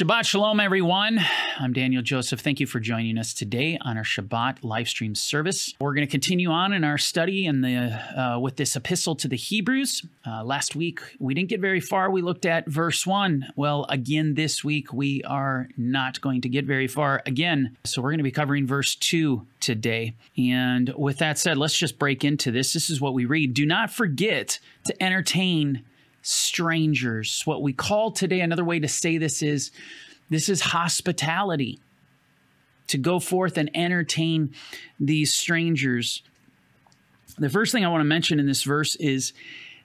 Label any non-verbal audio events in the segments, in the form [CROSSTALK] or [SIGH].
Shabbat Shalom, everyone. I'm Daniel Joseph. Thank you for joining us today on our Shabbat live stream service. We're going to continue on in our study in the uh, with this epistle to the Hebrews. Uh, last week we didn't get very far. We looked at verse one. Well, again this week we are not going to get very far again. So we're going to be covering verse two today. And with that said, let's just break into this. This is what we read. Do not forget to entertain strangers. What we call today, another way to say this is this is hospitality. To go forth and entertain these strangers. The first thing I want to mention in this verse is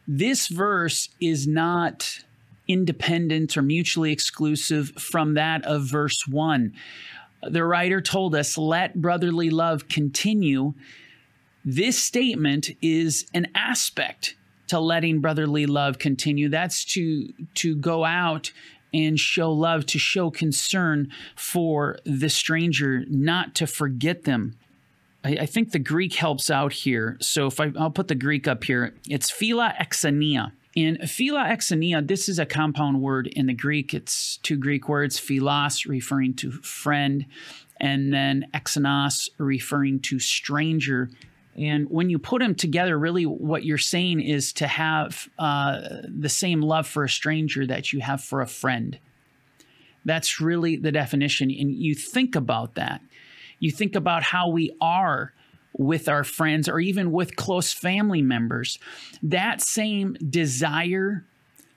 this verse is not independent or mutually exclusive from that of verse 1. The writer told us, let brotherly love continue. This statement is an aspect to letting brotherly love continue. That's to to go out and show love, to show concern for the stranger, not to forget them. I, think the Greek helps out here. So if I, I'll put the Greek up here, it's philoxenia. In philoxenia, this is a compound word in the Greek. It's two Greek words, philos, referring to friend, and then xenos, referring to stranger. And when you put them together, really what you're saying is to have uh, the same love for a stranger that you have for a friend. That's really the definition. And you think about that. You think about how we are with our friends or even with close family members. That same desire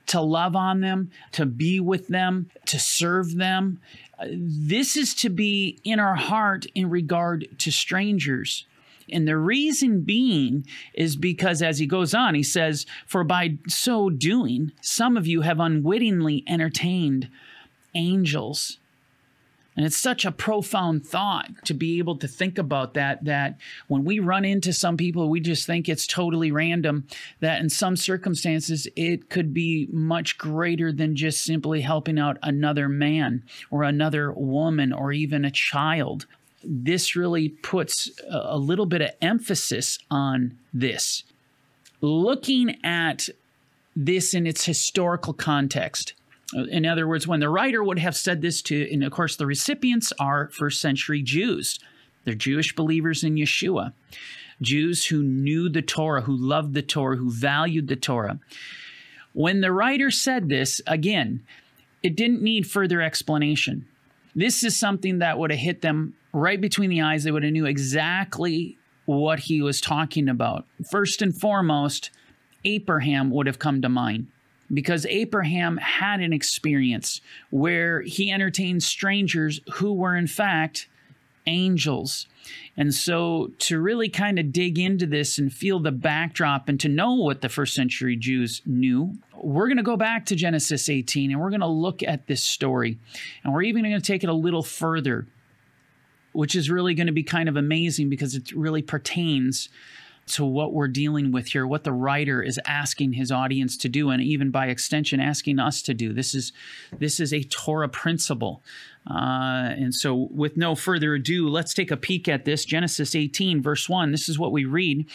to love on them, to be with them, to serve them. Uh, this is to be in our heart in regard to strangers. And the reason being is because as he goes on, he says, For by so doing, some of you have unwittingly entertained angels. And it's such a profound thought to be able to think about that. That when we run into some people, we just think it's totally random. That in some circumstances, it could be much greater than just simply helping out another man or another woman or even a child this really puts a little bit of emphasis on this. Looking at this in its historical context. In other words, when the writer would have said this to, and of course, the recipients are first century Jews. They're Jewish believers in Yeshua, Jews who knew the Torah, who loved the Torah, who valued the Torah. When the writer said this, again, it didn't need further explanation. This is something that would have hit them right between the eyes. They would have knew exactly what he was talking about. First and foremost, Abraham would have come to mind because Abraham had an experience where he entertained strangers who were, in fact, angels. And so, to really kind of dig into this and feel the backdrop and to know what the first century Jews knew, we're going to go back to Genesis 18 and we're going to look at this story. And we're even going to take it a little further which is really going to be kind of amazing because it really pertains to what we're dealing with here, what the writer is asking his audience to do, and even by extension, asking us to do. This is this is a Torah principle. Uh, and so, with no further ado, let's take a peek at this. Genesis 18, verse 1. This is what we read.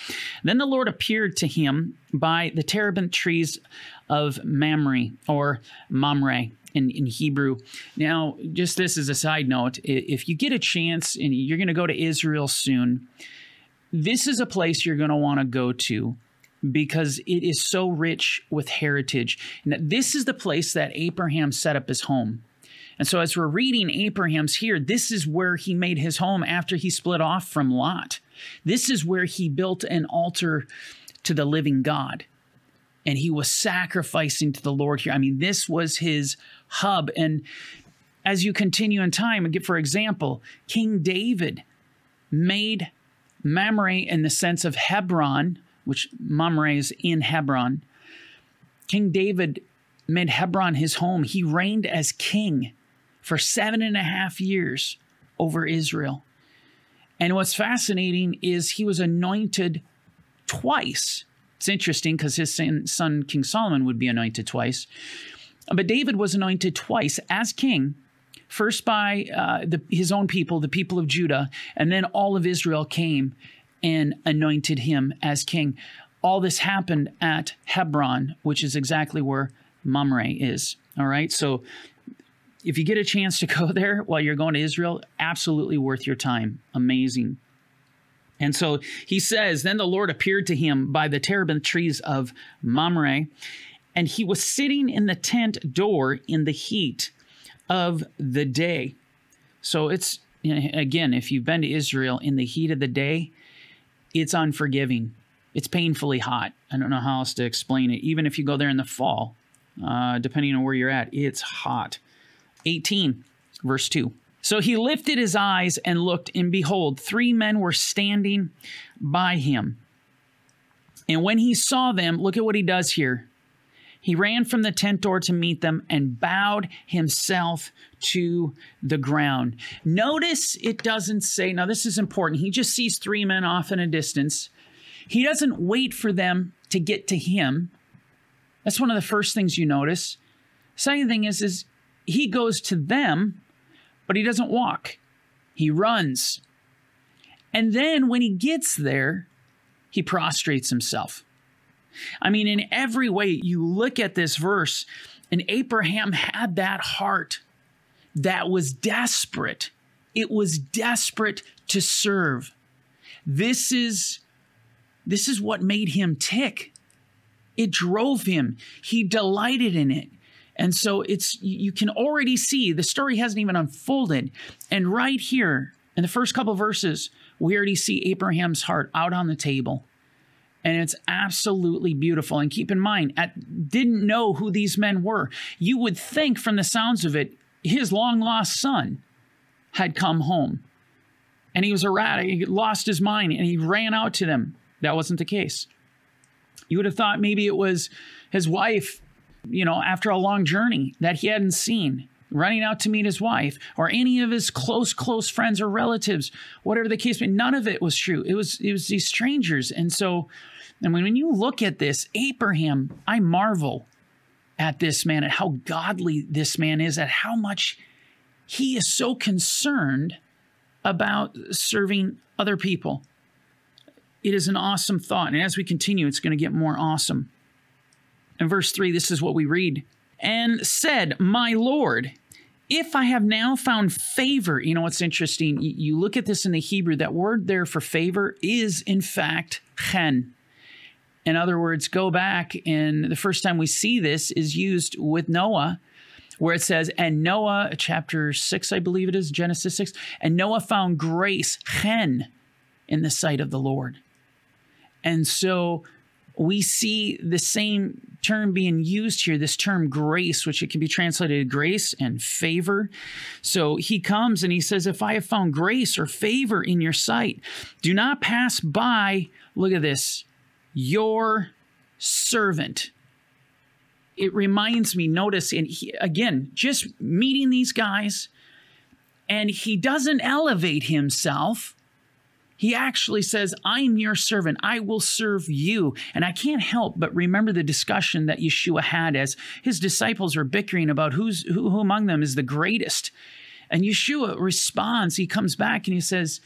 Then the Lord appeared to him by the terebinth trees of Mamre, or Mamre in, in Hebrew. Now, just this as a side note, if you get a chance and you're going to go to Israel soon, this is a place you're going to want to go to because it is so rich with heritage. And this is the place that Abraham set up his home. And so, as we're reading Abraham's here, this is where he made his home after he split off from Lot. This is where he built an altar to the living God and he was sacrificing to the Lord here. I mean, this was his hub. And as you continue in time, for example, King David made Mamre in the sense of Hebron, which Mamre is in Hebron. King David made Hebron his home. He reigned as king for seven and a half years over Israel. And what's fascinating is he was anointed twice it's interesting because his son, King Solomon, would be anointed twice. But David was anointed twice as king, first by uh, the, his own people, the people of Judah, and then all of Israel came and anointed him as king. All this happened at Hebron, which is exactly where Mamre is. All right, so if you get a chance to [LAUGHS] go there while you're going to Israel, absolutely worth your time. Amazing. And so he says, Then the Lord appeared to him by the terebinth trees of Mamre, and he was sitting in the tent door in the heat of the day. So it's, again, if you've been to Israel in the heat of the day, it's unforgiving. It's painfully hot. I don't know how else to explain it. Even if you go there in the fall, uh, depending on where you're at, it's hot. 18, verse 2. So he lifted his eyes and looked, and behold, three men were standing by him. And when he saw them, look at what he does here. He ran from the tent door to meet them and bowed himself to the ground. Notice it doesn't say, now this is important. He just sees three men off in a distance. He doesn't wait for them to get to him. That's one of the first things you notice. Second thing is, is he goes to them, but he doesn't walk. He runs. And then when he gets there, he prostrates himself. I mean, in every way, you look at this verse, and Abraham had that heart that was desperate. It was desperate to serve. This is this is what made him tick. It drove him. He delighted in it. And so it's you can already see the story hasn't even unfolded. And right here in the first couple verses, we already see Abraham's heart out on the table and it's absolutely beautiful. And keep in mind, at, didn't know who these men were. You would think, from the sounds of it, his long lost son had come home, and he was erratic. He lost his mind, and he ran out to them. That wasn't the case. You would have thought maybe it was his wife, you know, after a long journey that he hadn't seen, running out to meet his wife or any of his close close friends or relatives whatever the case may none of it was true it was it was these strangers and so and when you look at this, Abraham, I marvel at this man, at how godly this man is, at how much he is so concerned about serving other people. It is an awesome thought. And as we continue, it's going to get more awesome. In verse 3, this is what we read And said, My Lord, if I have now found favor, you know what's interesting? You look at this in the Hebrew, that word there for favor is in fact chen. In other words, go back, and the first time we see this is used with Noah, where it says, And Noah, chapter 6, I believe it is, Genesis 6, and Noah found grace, chen, in the sight of the Lord. And so we see the same term being used here, this term grace, which it can be translated grace and favor. So he comes and he says, If I have found grace or favor in your sight, do not pass by, look at this, your servant. It reminds me, notice, and again, just meeting these guys, and he doesn't elevate himself. He actually says, I'm your servant. I will serve you. And I can't help but remember the discussion that Yeshua had as his disciples are bickering about who's, who, who among them is the greatest. And Yeshua responds, he comes back and he says,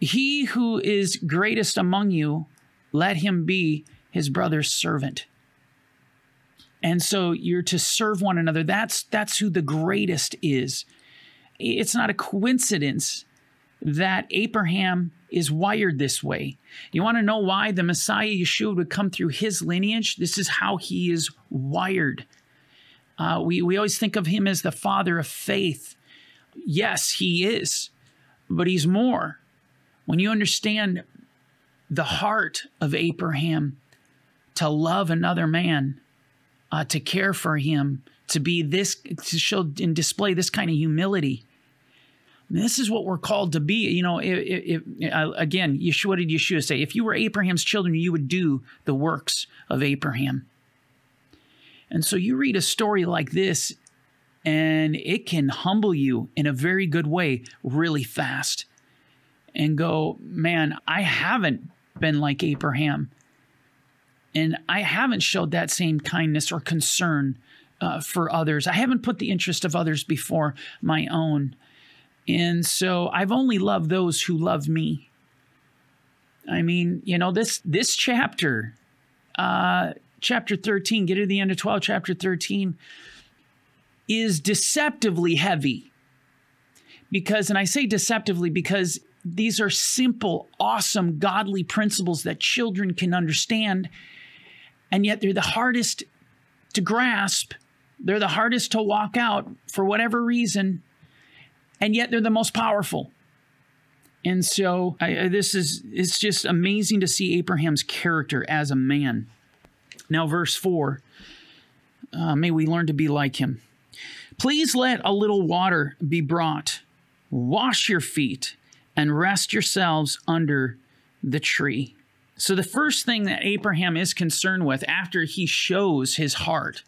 He who is greatest among you let him be his brother's servant. And so you're to serve one another. That's that's who the greatest is. It's not a coincidence that Abraham is wired this way. You want to know why the Messiah Yeshua would come through his lineage? This is how he is wired. Uh, we, we always think of him as the father of faith. Yes, he is, but he's more. When you understand the heart of Abraham to love another man, uh, to care for him, to be this, to show and display this kind of humility. This is what we're called to be. You know, if, if, uh, again, Yeshua did Yeshua say, if you were Abraham's children, you would do the works of Abraham. And so you read a story like this, and it can humble you in a very good way really fast and go, man, I haven't been like Abraham. And I haven't showed that same kindness or concern uh, for others. I haven't put the interest of others before my own. And so I've only loved those who love me. I mean, you know, this this chapter, uh, chapter 13, get to the end of 12, chapter 13. is deceptively heavy. Because, and I say deceptively because these are simple, awesome, godly principles that children can understand, and yet they're the hardest to grasp. They're the hardest to walk out for whatever reason, and yet they're the most powerful. And so I, this is it's just amazing to see Abraham's character as a man. Now, verse 4 uh, may we learn to be like him. Please let a little water be brought. Wash your feet and rest yourselves under the tree. So, the first thing that Abraham is concerned with after he shows his heart,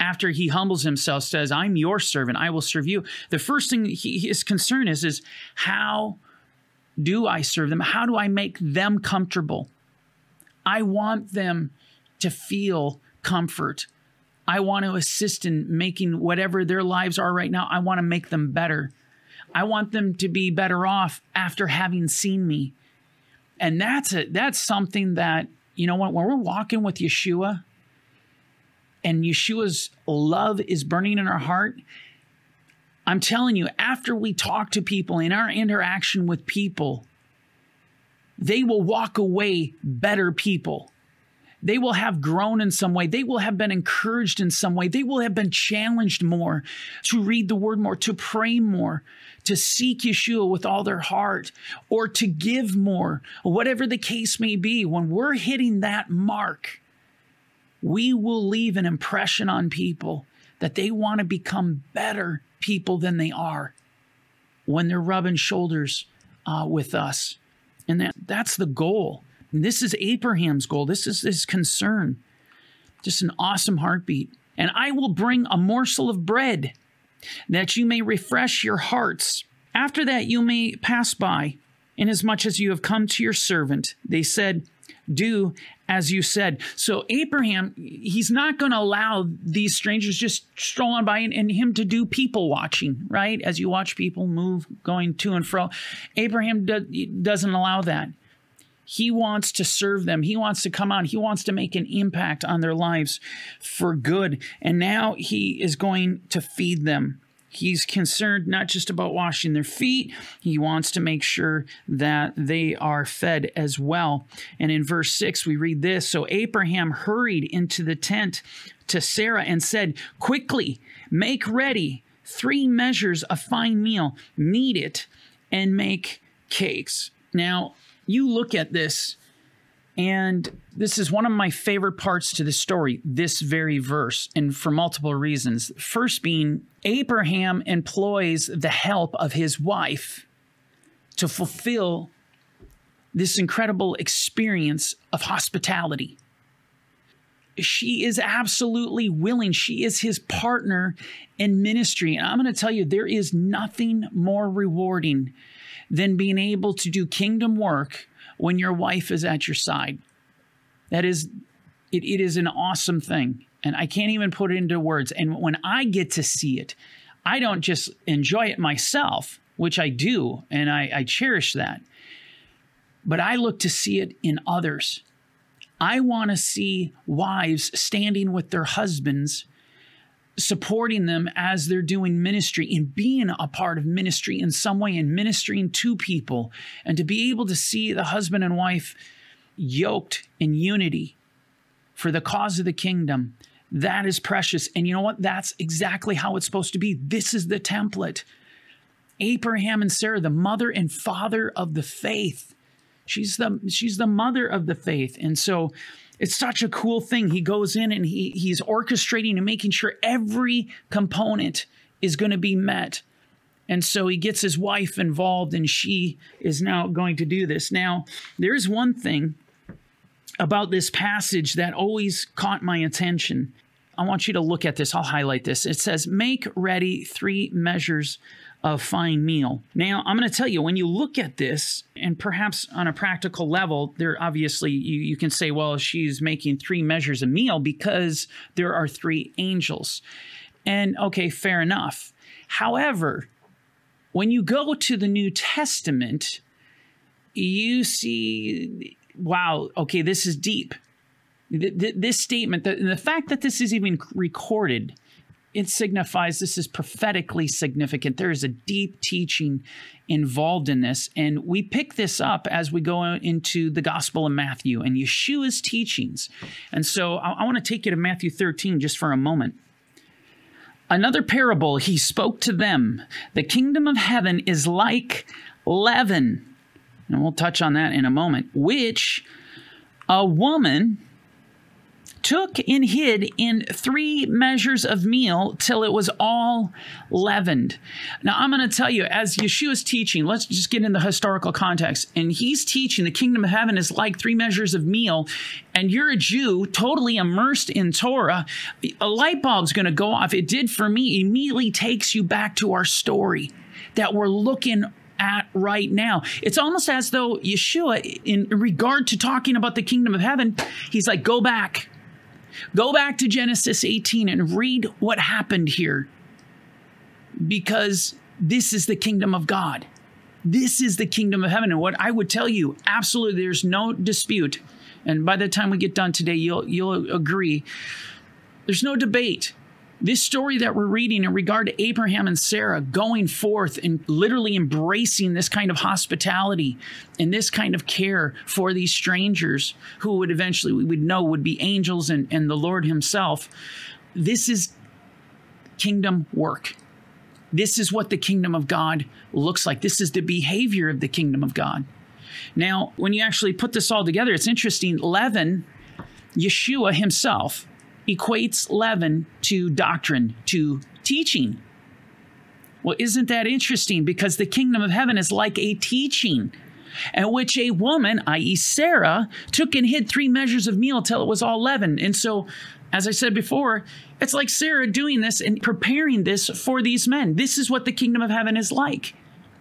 after he humbles himself, says, I'm your servant, I will serve you. The first thing he, his concern is, is how do I serve them? How do I make them comfortable? I want them to feel comfort. I want to assist in making whatever their lives are right now, I want to make them better. I want them to be better off after having seen me. And that's it. That's something that, you know, when, when we're walking with Yeshua and Yeshua's love is burning in our heart, I'm telling you, after we talk to people in our interaction with people, they will walk away better people. They will have grown in some way. They will have been encouraged in some way. They will have been challenged more to read the word more, to pray more, to seek Yeshua with all their heart, or to give more, whatever the case may be. When we're hitting that mark, we will leave an impression on people that they want to become better people than they are when they're rubbing shoulders uh, with us. And that, that's the goal. And this is Abraham's goal. This is his concern. Just an awesome heartbeat. And I will bring a morsel of bread that you may refresh your hearts. After that, you may pass by, inasmuch as you have come to your servant. They said, Do as you said. So, Abraham, he's not going to allow these strangers just stroll on by and, and, him to do people watching, right? As you watch people move, going to and fro. Abraham do, doesn't allow that. He wants to serve them. He wants to come out. He wants to make an impact on their lives for good. And now he is going to feed them. He's concerned not just about washing their feet, he wants to make sure that they are fed as well. And in verse 6, we read this So Abraham hurried into the tent to Sarah and said, Quickly, make ready three measures of fine meal, knead it, and make cakes. Now, you look at this, and this is one of my favorite parts to the story, this very verse, and for multiple reasons. First, being Abraham employs the help of his wife to fulfill this incredible experience of hospitality. She is absolutely willing. She is his partner in ministry. And I'm going to tell you, there is nothing more rewarding than being able to do kingdom work when your wife is at your side. That is, it, it is an awesome thing. And I can't even put it into words. And when I get to see it, I don't just enjoy it myself, which I do, and I, I cherish that, but I look to see it in others. I want to see wives standing with their husbands supporting them as they're doing ministry and being a part of ministry in some way and ministering to people. And to be able to see the husband and wife yoked in unity for the cause of the kingdom that is precious. And you know what? That's exactly how it's supposed to be. This is the template. Abraham and sarah the mother and father of the faith. She's the she's the mother of the faith. And so it's such a cool thing. He goes in and he he's orchestrating and making sure every component is going to be met. And so he gets his wife involved and she is now going to do this. Now, there's one thing about this passage that always caught my attention. I want you to look at this. I'll highlight this. It says, Make ready three measures of fine meal. Now, I'm going to tell you, when you look at this, and perhaps on a practical level, there obviously you, you can say, well, she's making three measures a meal because there are three angels. And okay, fair enough. However, when you go to the New Testament, you see, wow, okay, this is deep. This statement, the, the fact that this is even recorded it signifies this is prophetically significant. There is a deep teaching involved in this. And we pick this up as we go into the Gospel of Matthew and Yeshua's teachings. And so I, I want to take you to Matthew 13 just for a moment. Another parable he spoke to them The kingdom of heaven is like leaven. And we'll touch on that in a moment, which a woman took and hid in three measures of meal till it was all leavened. Now, I'm going to tell you, as Yeshua's teaching, let's just get in the historical context. And he's teaching the kingdom of heaven is like three measures of meal, and you're a Jew totally immersed in Torah. A light bulb's going to go off. It did for me, immediately takes you back to our story that we're looking at right now. It's almost as though Yeshua, in regard to talking about the kingdom of heaven, he's like, go back Go back to Genesis 18 and read what happened here because this is the kingdom of God. This is the kingdom of heaven. And what I would tell you, absolutely, there's no dispute. And by the time we get done today, you'll, you'll agree. There's no debate this story that we're reading in regard to Abraham and Sarah going forth and literally embracing this kind of hospitality and this kind of care for these strangers who would eventually we would know would be angels and, and the Lord Himself. This is kingdom work. This is what the kingdom of God looks like. This is the behavior of the kingdom of God. Now, when you actually put this all together, it's interesting. Leaven, Yeshua himself, equates leaven to doctrine, to teaching. Well, isn't that interesting? Because the kingdom of heaven is like a teaching, at which a woman, i.e., Sarah, took and hid three measures of meal till it was all leaven. And so, as I said before, it's like Sarah doing this and preparing this for these men. This is what the kingdom of heaven is like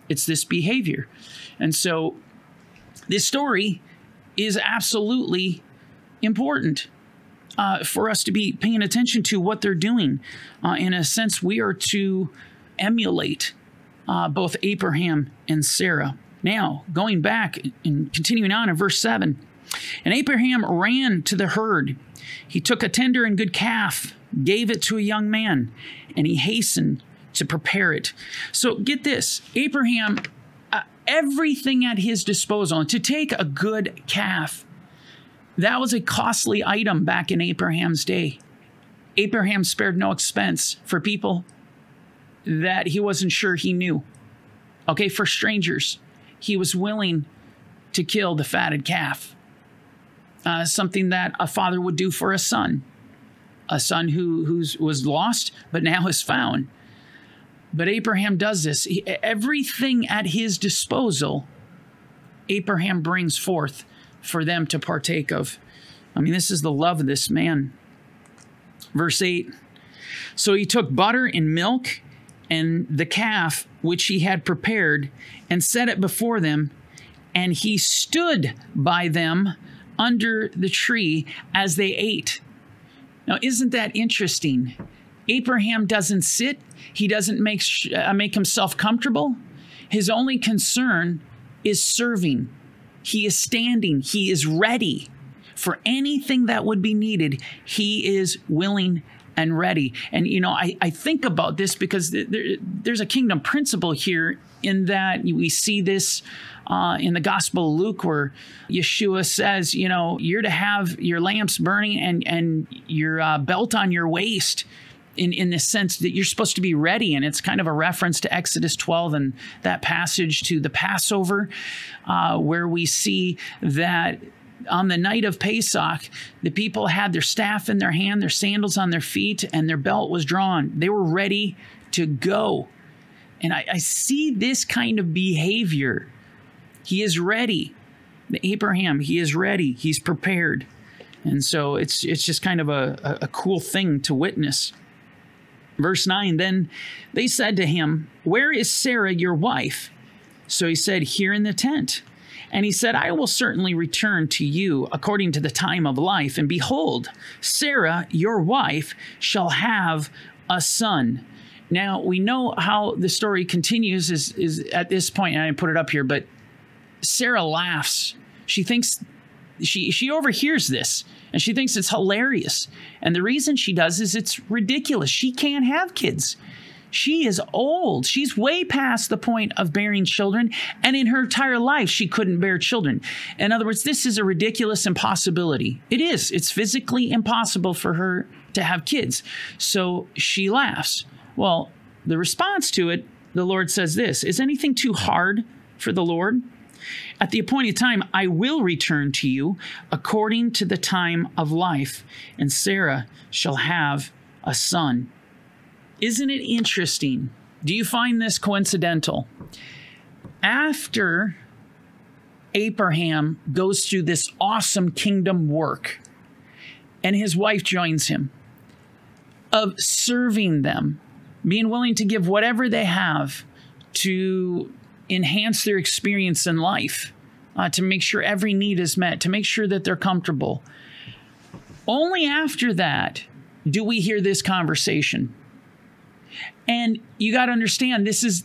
it's this behavior. And so, this story is absolutely important uh, for us to be paying attention to what they're doing. Uh, in a sense, we are to emulate uh, both Abraham and Sarah. Now, going back and continuing on in verse 7 and Abraham ran to the herd. He took a tender and good calf, gave it to a young man, and he hastened to prepare it. So get this Abraham, uh, everything at his disposal, to take a good calf that was a costly item back in Abraham's day. Abraham spared no expense for people that he wasn't sure he knew. Okay, for strangers, he was willing to kill the fatted calf. Uh, something that a father would do for a son, a son who who's, was lost but now is found. But Abraham does this. He, everything at his disposal, Abraham brings forth for them to partake of. I mean, this is the love of this man. Verse 8 So he took butter and milk and the calf which he had prepared and set it before them, and he stood by them under the tree as they ate. Now, isn't that interesting? Abraham doesn't sit, he doesn't make, uh, make himself comfortable. His only concern is serving. He is standing, he is ready for anything that would be needed. He is willing and ready. And, you know, I, I think about this because there, there's a kingdom principle here in that we see this uh, in the Gospel of Luke, where Yeshua says, you know, you're to have your lamps burning and and your uh, belt on your waist in, in the sense that you're supposed to be ready. And it's kind of a reference to Exodus 12 and that passage to the Passover, uh, where we see that on the night of Pesach, the people had their staff in their hand, their sandals on their feet, and their belt was drawn. They were ready to go. And I, I see this kind of behavior. He is ready. Abraham, he is ready. He's prepared. And so it's it's just kind of a, a cool thing to witness. Verse 9 Then they said to him, Where is Sarah, your wife? So he said, Here in the tent. And he said, I will certainly return to you according to the time of life. And behold, Sarah, your wife, shall have a son. Now, we know how the story continues is, is at this point, and I put it up here, but Sarah laughs. She thinks she she overhears this and she thinks it's hilarious. And the reason she does is it's ridiculous. She can't have kids. She is old. She's way past the point of bearing children. And in her entire life, she couldn't bear children. In other words, this is a ridiculous impossibility. It is. It's physically impossible for her to have kids. So she laughs. Well, the response to it, the Lord says this Is anything too hard for the Lord? At the appointed time, I will return to you according to the time of life, and Sarah shall have a son. Isn't it interesting? Do you find this coincidental? After Abraham goes through this awesome kingdom work, and his wife joins him, of serving them, being willing to give whatever they have to enhance their experience in life, uh, to make sure every need is met, to make sure that they're comfortable. Only after that do we hear this conversation. And you got to understand, this is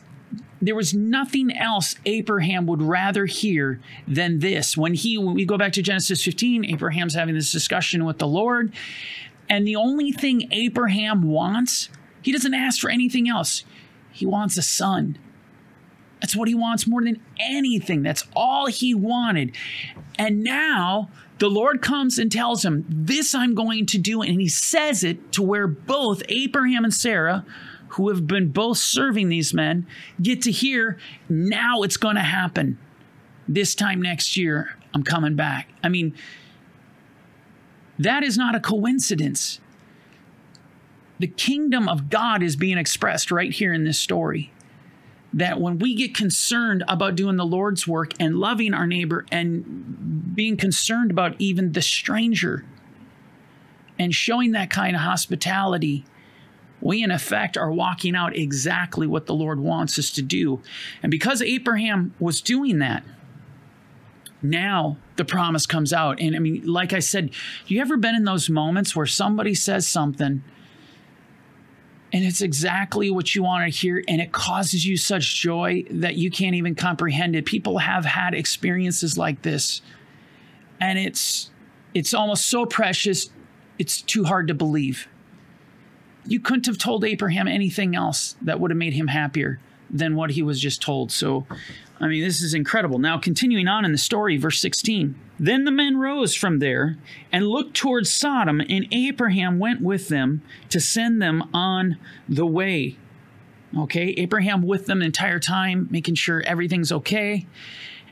there was nothing else Abraham would rather hear than this. When he, when we go back to Genesis 15, Abraham's having this discussion with the Lord, and the only thing Abraham wants, he doesn't ask for anything else. He wants a son. That's what he wants more than anything. That's all he wanted. And now the Lord comes and tells him, This I'm going to do. And he says it to where both Abraham and Sarah, who have been both serving these men, get to hear, Now it's going to happen. This time next year, I'm coming back. I mean, that is not a coincidence. The kingdom of God is being expressed right here in this story. That when we get concerned about doing the Lord's work and loving our neighbor and being concerned about even the stranger and showing that kind of hospitality, we in effect are walking out exactly what the Lord wants us to do. And because Abraham was doing that, now the promise comes out. And I mean, like I said, you ever been in those moments where somebody says something and it's exactly what you want to hear and it causes you such joy that you can't even comprehend it. People have had experiences like this and it's it's almost so precious it's too hard to believe. You couldn't have told Abraham anything else that would have made him happier than what he was just told. So I mean, this is incredible. Now, continuing on in the story, verse 16. Then the men rose from there and looked towards Sodom, and Abraham went with them to send them on the way. Okay, Abraham with them the entire time, making sure everything's okay.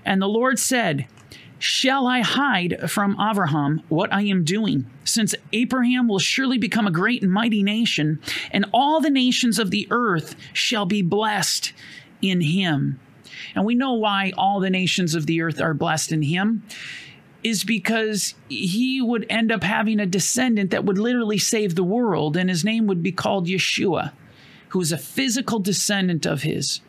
And the Lord said, Shall I hide from Abraham what I am doing? Since Abraham will surely become a great and mighty nation, and all the nations of the earth shall be blessed in him. And we know why all the nations of the earth are blessed in him is because he would end up having a descendant that would literally save the world, and his name would be called Yeshua, who is a physical descendant of his.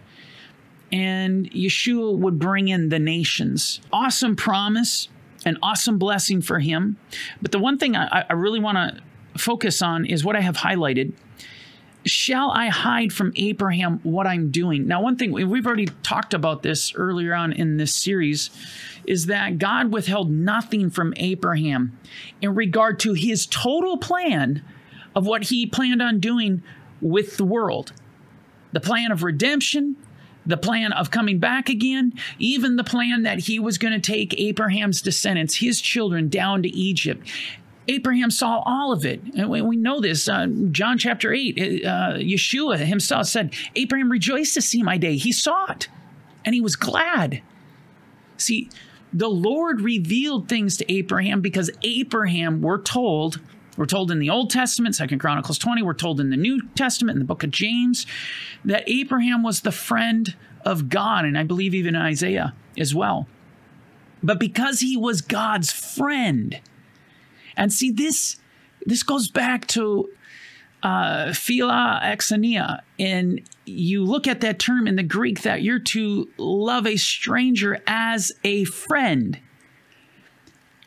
And Yeshua would bring in the nations. Awesome promise, an awesome blessing for him. But the one thing I, I really want to focus on is what I have highlighted shall I hide from Abraham what I'm doing? Now, one thing we've already talked about this earlier on in this series is that God withheld nothing from Abraham in regard to his total plan of what he planned on doing with the world the plan of redemption, the plan of coming back again, even the plan that he was going to take Abraham's descendants, his children, down to Egypt. Abraham saw all of it. And we know this. Uh, John chapter 8, uh, Yeshua himself said, Abraham rejoiced to see my day. He saw it and he was glad. See, the Lord revealed things to Abraham because Abraham, we're told, we're told in the Old Testament, Second Chronicles 20, we're told in the New Testament, in the book of James, that Abraham was the friend of God, and I believe even Isaiah as well. But because he was God's friend, and see, this this goes back to uh, philia And you look at that term in the Greek that you're to love a stranger as a friend.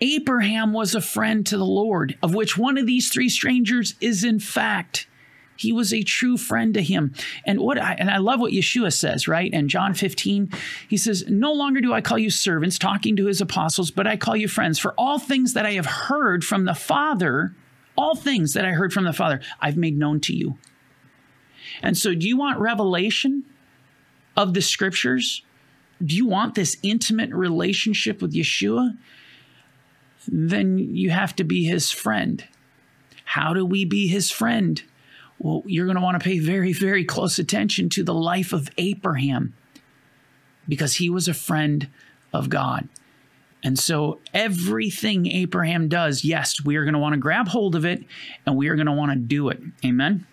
Abraham was a friend to the Lord, of which one of these three strangers is in fact He was a true friend to him. And what I, and I love what Yeshua says, right? And John 15, he says, "No longer do I call you servants, talking to his apostles, but I call you friends, for all things that I have heard from the Father, all things that I heard from the Father, I've made known to you." And so do you want revelation of the scriptures? Do you want this intimate relationship with Yeshua? Then you have to be his friend. How do we be his friend? Well, you're going to want to pay very, very close attention to the life of Abraham because he was a friend of God. And so everything Abraham does, yes, we are going to want to grab hold of it and we are going to want to do it. Amen.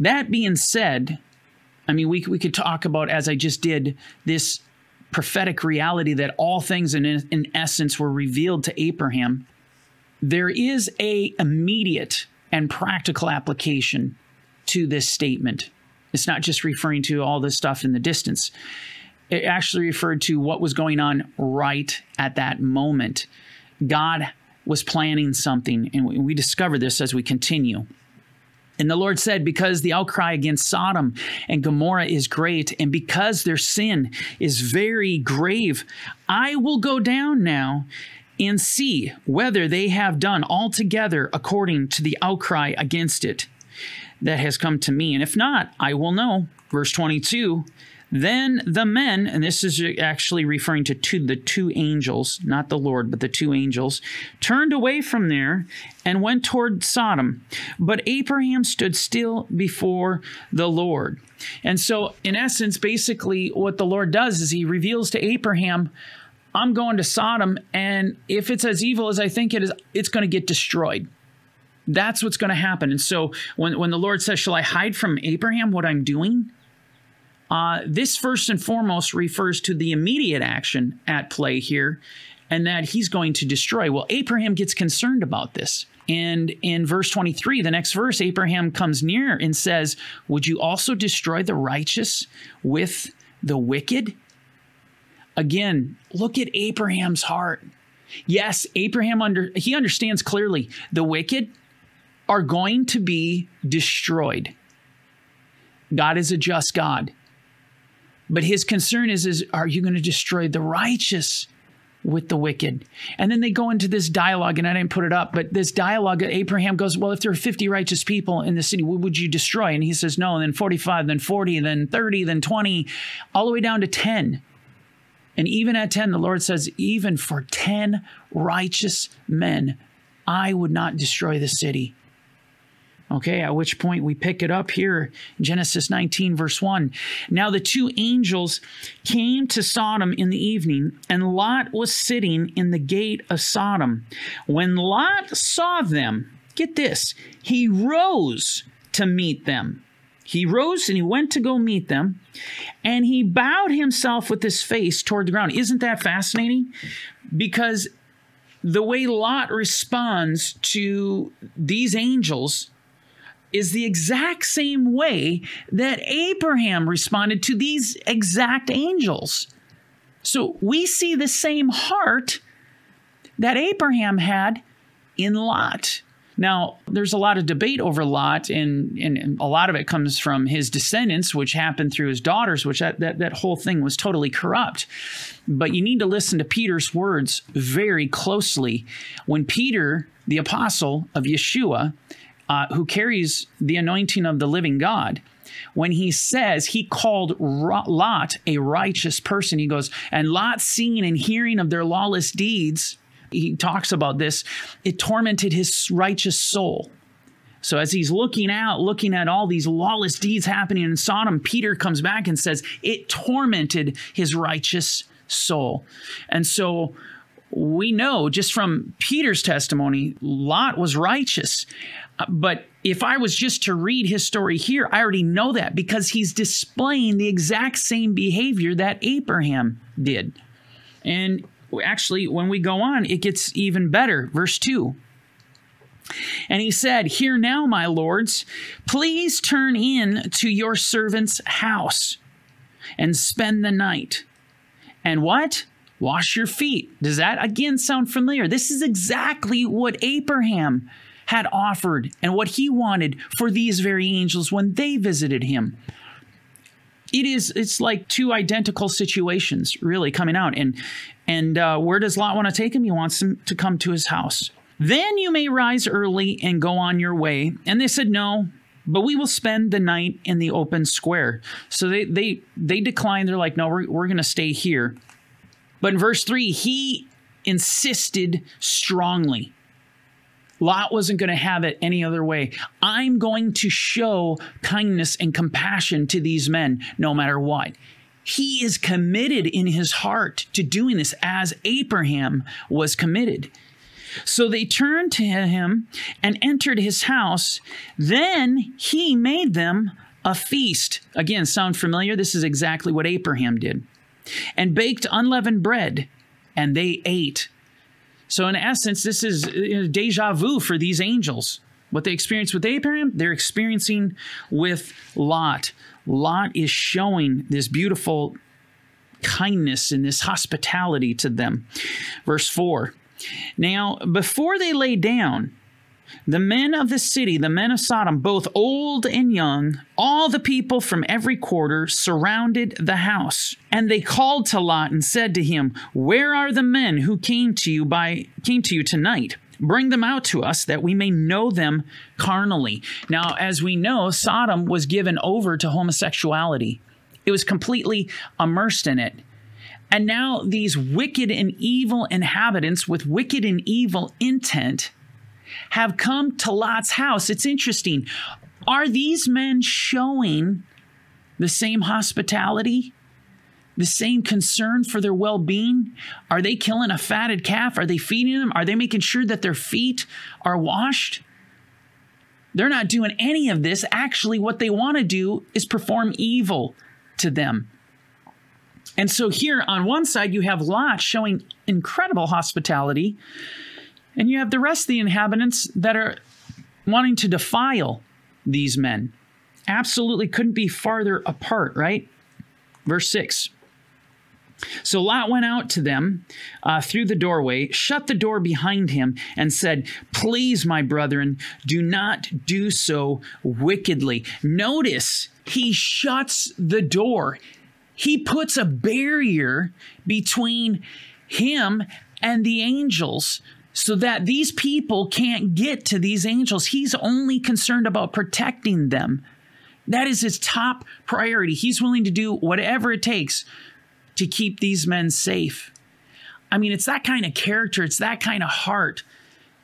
That being said, I mean, we, we could talk about, as I just did, this prophetic reality that all things in, in essence were revealed to Abraham. There is a immediate and practical application to this statement. It's not just referring to all this stuff in the distance. It actually referred to what was going on right at that moment. God was planning something, and we discover this as we continue. And the Lord said, Because the outcry against Sodom and Gomorrah is great, and because their sin is very grave, I will go down now and see whether they have done altogether according to the outcry against it that has come to me. And if not, I will know. Verse 22 then the men, and this is actually referring to two, the two angels, not the Lord, but the two angels, turned away from there and went toward Sodom. But Abraham stood still before the Lord. And so, in essence, basically, what the Lord does is he reveals to Abraham, I'm going to Sodom, and if it's as evil as I think it is, it's going to get destroyed. That's what's going to happen. And so, when, when the Lord says, Shall I hide from Abraham what I'm doing? Uh, this first and foremost refers to the immediate action at play here, and that he's going to destroy. Well, Abraham gets concerned about this. And in verse 23, the next verse, Abraham comes near and says, Would you also destroy the righteous with the wicked? Again, look at Abraham's heart. Yes, Abraham under he understands clearly the wicked are going to be destroyed. God is a just God. But his concern is, is are you going to destroy the righteous with the wicked? And then they go into this dialogue, and I didn't put it up, but this dialogue, Abraham goes, Well, if there are 50 righteous people in the city, what would you destroy? And he says, No, and then 45, then 40, then 30, then 20, all the way down to 10. And even at 10, the Lord says, Even for 10 righteous men, I would not destroy the city. Okay, at which point we pick it up here, Genesis 19, verse 1. Now the two angels came to Sodom in the evening, and Lot was sitting in the gate of Sodom. When Lot saw them, get this, he rose to meet them. He rose and he went to go meet them, and he bowed himself with his face toward the ground. Isn't that fascinating? Because the way Lot responds to these angels is the exact same way that Abraham responded to these exact angels. So we see the same heart that Abraham had in Lot. Now, there's a lot of debate over Lot, and, and a lot of it comes from his descendants, which happened through his daughters, which that, that, that whole thing was totally corrupt. But you need to listen to Peter's words very closely. When Peter, the apostle of Yeshua, uh, who carries the anointing of the living God, when he says he called Lot a righteous person, he goes, and Lot seeing and hearing of their lawless deeds, he talks about this, it tormented his righteous soul. So as he's looking out, looking at all these lawless deeds happening in Sodom, Peter comes back and says it tormented his righteous soul. And so we know just from Peter's testimony, Lot was righteous. Uh, but if I was just to read his story here, I already know that because he's displaying the exact same behavior that Abraham did. And actually, when we go on, it gets even better. Verse 2. And he said, Hear now, my lords, please turn in to your servant's house and spend the night. And what? Wash your feet. Does that again sound familiar? This is exactly what Abraham had offered and what he wanted for these very angels when they visited him. It is it's like two identical situations really coming out and and uh, where does Lot want to take him? He wants him to come to his house. Then you may rise early and go on your way. And they said, No, but we will spend the night in the open square. So they they they declined. They're like, No, we're, we're going to stay here. But in verse 3, he insisted strongly. Lot wasn't going to have it any other way. I'm going to show kindness and compassion to these men no matter what. He is committed in his heart to doing this as Abraham was committed. So they turned to him and entered his house. Then he made them a feast. Again, sound familiar? This is exactly what Abraham did. And baked unleavened bread, and they ate. So, in essence, this is deja vu for these angels. What they experienced with Abraham, they're experiencing with Lot. Lot is showing this beautiful kindness and this hospitality to them. Verse 4 Now, before they lay down, the men of the city, the men of Sodom, both old and young, all the people from every quarter surrounded the house. And they called to Lot and said to him, Where are the men who came to you by came to you tonight? Bring them out to us that we may know them carnally. Now, as we know, Sodom was given over to homosexuality. It was completely immersed in it. And now these wicked and evil inhabitants with wicked and evil intent have come to Lot's house. It's interesting. Are these men showing the same hospitality? The same concern for their well being? Are they killing a fatted calf? Are they feeding them? Are they making sure that their feet are washed? They're not doing any of this. Actually, what they want to do is perform evil to them. And so, here on one side, you have Lot showing incredible hospitality and you have the rest of the inhabitants that are wanting to defile these men. Absolutely couldn't be farther apart, right? Verse 6. So Lot went out to them uh, through the doorway, shut the door behind him, and said, Please, my brethren, do not do so wickedly. Notice he shuts the door, he puts a barrier between him and the angels so that these people can't get to these angels. He's only concerned about protecting them. That is his top priority. He's willing to do whatever it takes to keep these men safe. I mean, it's that kind of character, it's that kind of heart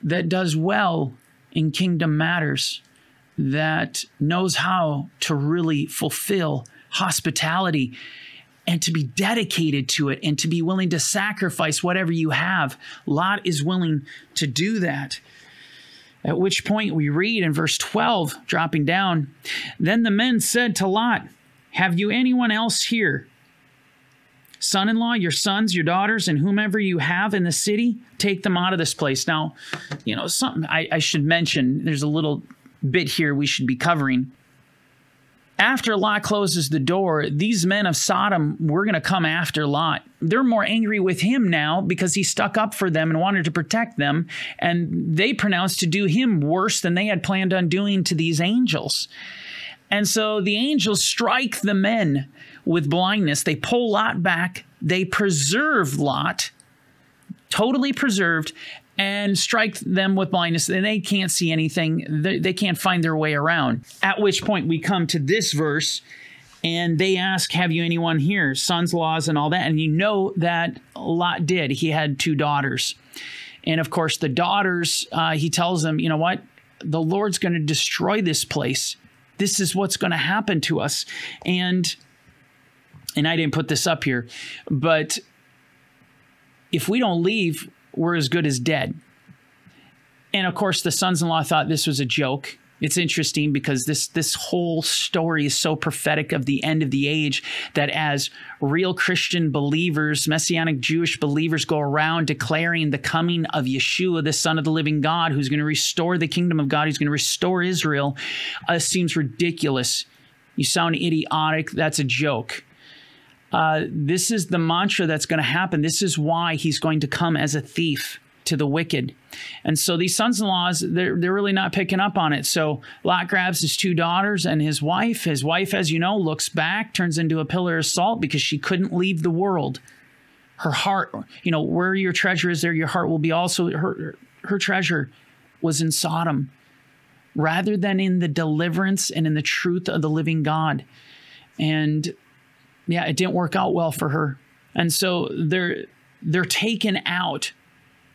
that does well in kingdom matters, that knows how to really fulfill hospitality and to be dedicated to it and to be willing to sacrifice whatever you have. Lot is willing to do that. At which point we read in verse 12, dropping down, Then the men said to Lot, Have you anyone else here? Son in law, your sons, your daughters, and whomever you have in the city, take them out of this place. Now, you know, something I, I should mention, there's a little bit here we should be covering after Lot closes the door, these men of Sodom were going to come after Lot. They're more angry with him now because he stuck up for them and wanted to protect them. And they pronounced to do him worse than they had planned on doing to these angels. And so the angels strike the men with blindness. They pull Lot back, they preserve Lot, totally preserved, and strike them with blindness. And they can't see anything. They, they can't find their way around. At which point we come to this verse and they ask have you anyone here? Sons laws and all that. And you know that lot did. He had two daughters. And of course the daughters uh, he tells them you know what? The lord's going to destroy this place. This is what's going to happen to us. And and i didn't put this up here but if we don't leave we're as good as dead. And of course, the sons in law thought this was a joke. It's interesting because this this whole story is so prophetic of the end of the age that as real Christian believers, messianic Jewish believers go around declaring the coming of Yeshua, the Son of the living God, who's going to restore the kingdom of God, who's going to restore Israel, uh, seems ridiculous. You sound idiotic. That's a joke. Uh, this is the mantra that's going to happen. This is why he's going to come as a thief to the wicked. And so these sons in laws, they're, they're really not picking up on it. So Lot grabs his two daughters and his wife. His wife, as you know, looks back, turns into a pillar of salt because she couldn't leave the world. Her heart, you know, where your treasure is, there your heart will be also. Her, her treasure was in Sodom rather than in the deliverance and in the truth of the living God. And yeah, it didn't work out well for her. And so they're they're taken out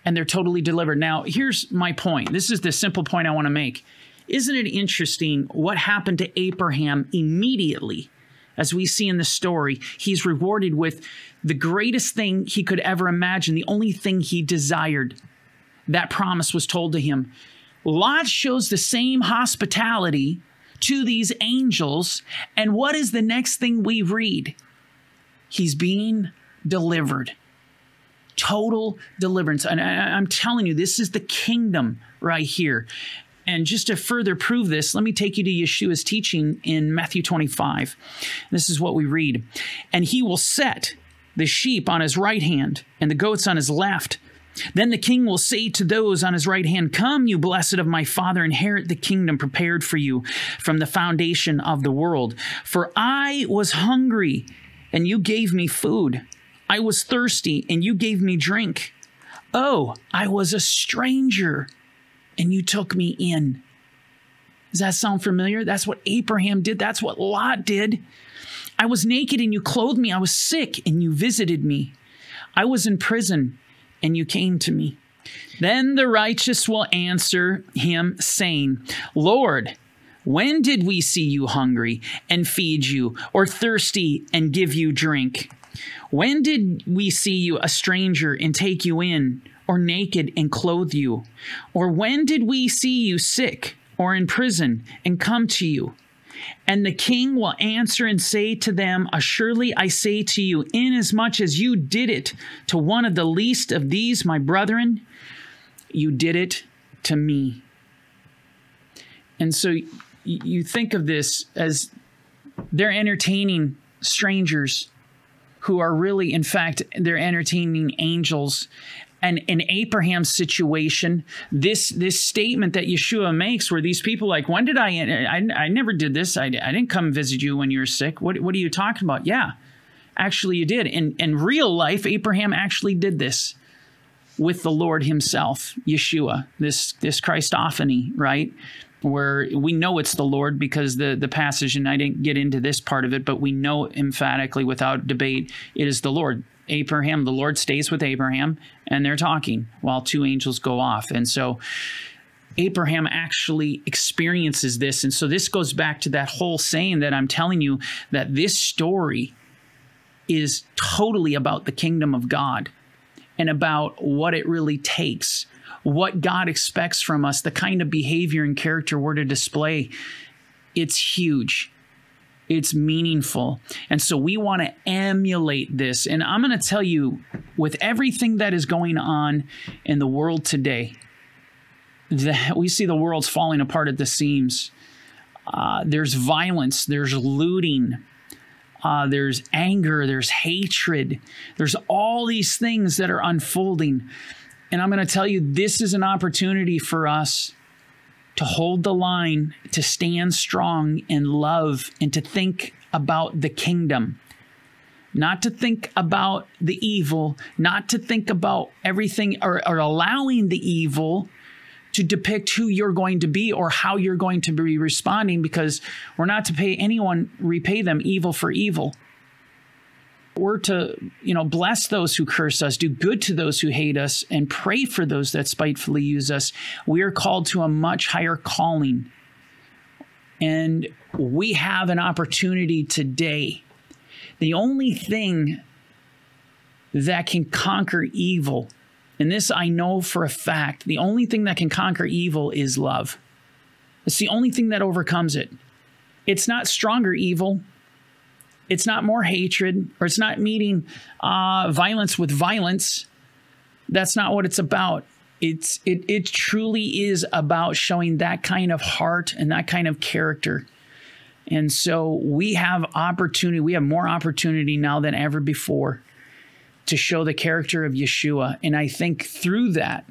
and they're totally delivered. Now, here's my point. This is the simple point I want to make. Isn't it interesting what happened to Abraham immediately? As we see in the story, he's rewarded with the greatest thing he could ever imagine, the only thing he desired. That promise was told to him. Lot shows the same hospitality to these angels. And what is the next thing we read? He's being delivered. Total deliverance. And I, am telling you, this is the kingdom right here. And just to further prove this, let me take you to Yeshua's teaching in Matthew 25. This is what we read. And he will set the sheep on his right hand and the goats on his left. Then the king will say to those on his right hand, Come, you blessed of my father, inherit the kingdom prepared for you from the foundation of the world. For I was hungry, and you gave me food. I was thirsty, and you gave me drink. Oh, I was a stranger, and you took me in. Does that sound familiar? That's what Abraham did. That's what Lot did. I was naked, and you clothed me. I was sick, and you visited me. I was in prison and you came to me. Then the righteous will answer him, saying, Lord, when did we see you hungry and feed you, or thirsty and give you drink? When did we see you a stranger and take you in, or naked and clothe you? Or when did we see you sick or in prison and come to you? And the king will answer and say to them, Assuredly I say to you, inasmuch as you did it to one of the least of these, my brethren, you did it to me. And so you think of this as they're entertaining strangers who are really, in fact, they're entertaining angels and in Abraham's situation, this this statement that Yeshua makes, where these people like, when did I? I, I never did this. I, I didn't come visit you when you were sick. What what are you talking about? Yeah, actually, you did. In in real life, Abraham actually did this with the Lord Himself, Yeshua. This this Christophany, right? where we know it's the Lord because the the passage, and I didn't get into this part of it, but we know emphatically without debate it is the Lord. Abraham, the Lord stays with Abraham, and they're talking while two angels go off. And so Abraham actually experiences this. And so this goes back to that whole saying that I'm telling you that this story is totally about the kingdom of God and about what it really takes, what God expects from us, the kind of behavior and character we're to display. It's huge it's meaningful. And so we want to emulate this. And I'm going to tell you, with everything that is going on in the world today, that we see the world's falling apart at the seams. Uh, there's violence, there's looting, uh, there's anger, there's hatred, there's all these things that are unfolding. And I'm going to tell you, this is an opportunity for us to hold the line, to stand strong in love, and to think about the kingdom. Not to think about the evil, not to think about everything or, or allowing the evil to depict who you're going to be or how you're going to be responding, because we're not to pay anyone, repay them evil for evil. We're to, you know, bless those who curse us, do good to those who hate us, and pray for those that spitefully use us. We are called to a much higher calling. And we have an opportunity today. The only thing that can conquer evil, and this I know for a fact, the only thing that can conquer evil is love. It's the only thing that overcomes it. It's not stronger evil, it's not more hatred or it's not meeting uh, violence with violence. That's not what it's about. It's it it truly is about showing that kind of heart and that kind of character. And so we have opportunity, we have more opportunity now than ever before to show the character of Yeshua. And I think through that,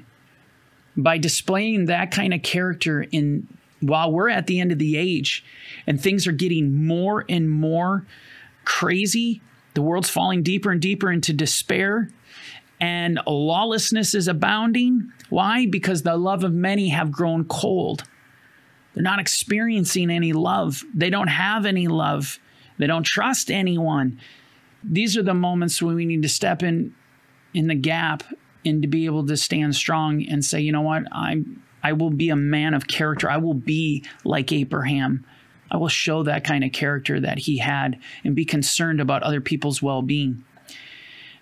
by displaying that kind of character in while we're at the end of the age and things are getting more and more crazy, the world's falling deeper and deeper into despair and lawlessness is abounding. Why? Because the love of many have grown cold. They're not experiencing any love. They don't have any love. They don't trust anyone. These are the moments when we need to step in in the gap and to be able to stand strong and say, you know what, I'm I will be a man of character. I will be like Abraham. I will show that kind of character that he had and be concerned about other people's well-being.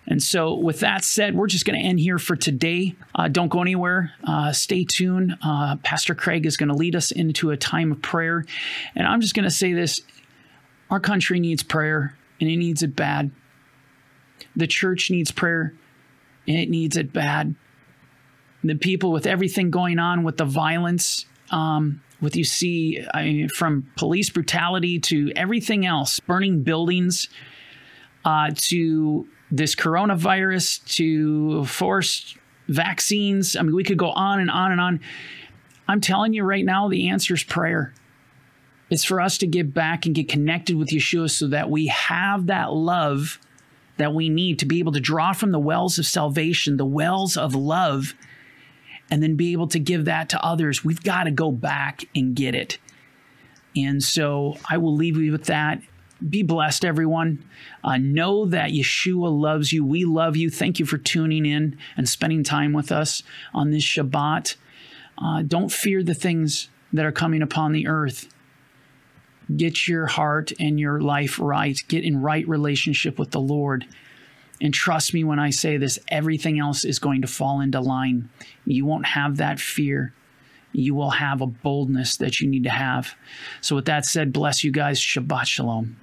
And so, with that said, we're just going to end here for today. Uh, don't go anywhere. Uh, stay tuned. Uh, Pastor Craig is going to lead us into a time of prayer. And I'm just going to say this our country needs prayer, and it needs it bad. The church needs prayer, and it needs it bad. The people with everything going on with the violence, um, with you see I mean, from police brutality to everything else, burning buildings, uh, to this coronavirus, to forced vaccines. I mean, we could go on and on and on. I'm telling you right now, the answer is prayer. It's for us to get back and get connected with Yeshua so that we have that love that we need to be able to draw from the wells of salvation, the wells of love, and then be able to give that to others. We've got to go back and get it. And so I will leave you with that. Be blessed, everyone. Uh, know that Yeshua loves you. We love you. Thank you for tuning in and spending time with us on this Shabbat. Uh, don't fear the things that are coming upon the earth. Get your heart and your life right. Get in right relationship with the Lord. And trust me when I say this, everything else is going to fall into line. You won't have that fear. You will have a boldness that you need to have. So, with that said, bless you guys. Shabbat Shalom.